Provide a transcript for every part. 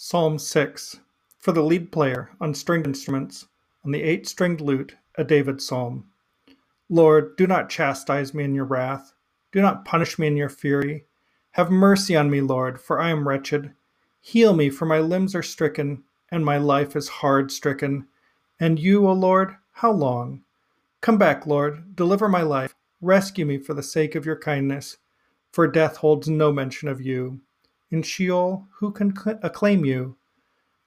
Psalm 6 For the lead player on stringed instruments, on the eight stringed lute, a David psalm. Lord, do not chastise me in your wrath, do not punish me in your fury. Have mercy on me, Lord, for I am wretched. Heal me, for my limbs are stricken, and my life is hard stricken. And you, O Lord, how long? Come back, Lord, deliver my life, rescue me for the sake of your kindness, for death holds no mention of you. In Sheol, who can acclaim you?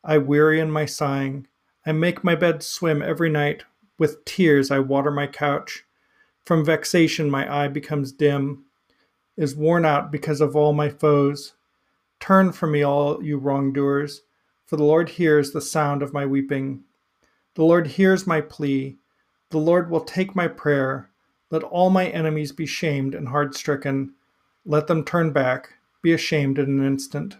I weary in my sighing. I make my bed swim every night. With tears I water my couch. From vexation my eye becomes dim, is worn out because of all my foes. Turn from me, all you wrongdoers, for the Lord hears the sound of my weeping. The Lord hears my plea. The Lord will take my prayer. Let all my enemies be shamed and hard stricken. Let them turn back be ashamed in an instant.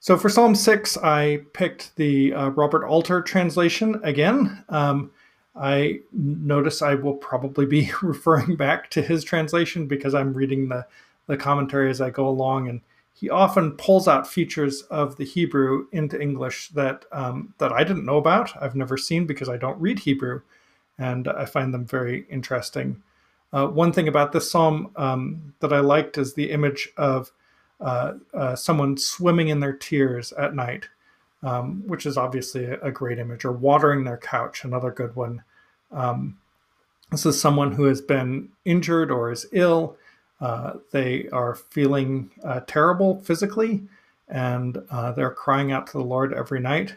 So for Psalm 6, I picked the uh, Robert Alter translation again. Um, I notice I will probably be referring back to his translation because I'm reading the, the commentary as I go along, and he often pulls out features of the Hebrew into English that um, that I didn't know about. I've never seen because I don't read Hebrew, and I find them very interesting. Uh, one thing about this psalm um, that I liked is the image of uh, uh, someone swimming in their tears at night, um, which is obviously a, a, great image, or watering their couch, another good one. Um, this is someone who has been injured or is ill. Uh, they are feeling uh, terrible physically, and uh, they're crying out to the Lord every night.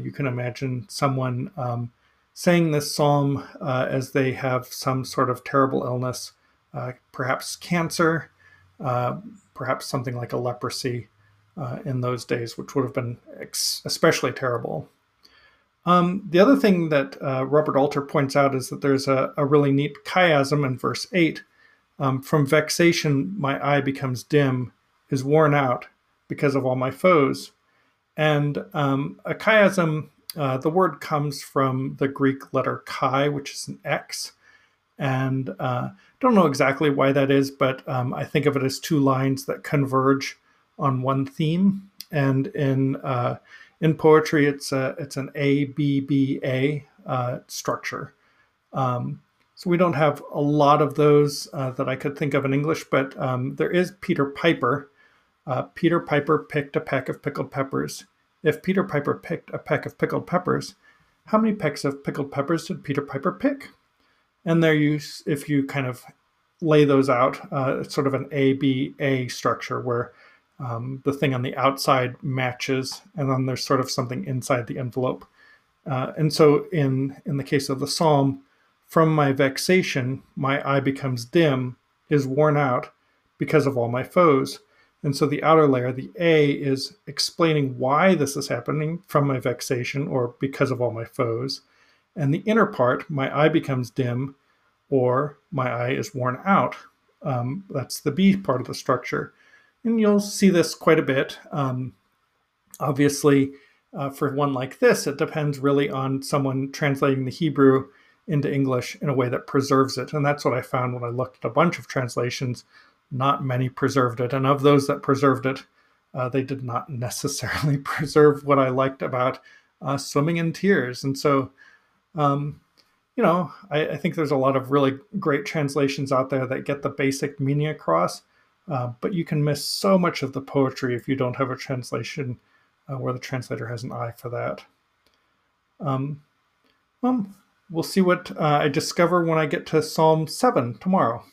you can imagine someone um, saying this psalm uh, as they have some sort of terrible illness, uh, perhaps cancer, uh, perhaps something like a leprosy uh, in those days, which would have been ex- especially terrible. Um, the other thing that uh, Robert Alter points out is that there's a, a really neat chiasm in verse 8. Um, From vexation, my eye becomes dim, is worn out because of all my foes. And um, a chiasm uh, the word comes from the Greek letter chi, which is an X. And uh, don't know exactly why that is, but um, I think of it as two lines that converge on one theme. And in uh, in poetry, it's a, it's an A B B A uh, structure. Um, so we don't have a lot of those uh, that I could think of in English, but um, there is Peter Piper. Peter Piper picked a peck of pickled peppers. If Peter Piper picked a peck of pickled peppers, how many pecks of pickled peppers did Peter Piper pick? And there you, if you kind of lay those out, uh, it's sort of an A B A structure where um, the thing on the outside matches, and then there's sort of something inside the envelope. Uh, and so, in in the case of the psalm, from my vexation, my eye becomes dim, is worn out, because of all my foes. And so the outer layer, the A, is explaining why this is happening from my vexation or because of all my foes. And the inner part, my eye becomes dim or my eye is worn out. Um, that's the B part of the structure. And you'll see this quite a bit. Um, obviously, uh, for one like this, it depends really on someone translating the Hebrew into English in a way that preserves it. And that's what I found when I looked at a bunch of translations not many preserved it. And of those that preserved it, uh, they did not necessarily preserve what I liked about uh, swimming in tears. And so, um, you know, I, I, think there's a lot of really great translations out there that get the basic meaning across, uh, but you can miss so much of the poetry if you don't have a translation uh, where the translator has an eye for that. Um, well, we'll see what uh, I discover when I get to Psalm 7 tomorrow.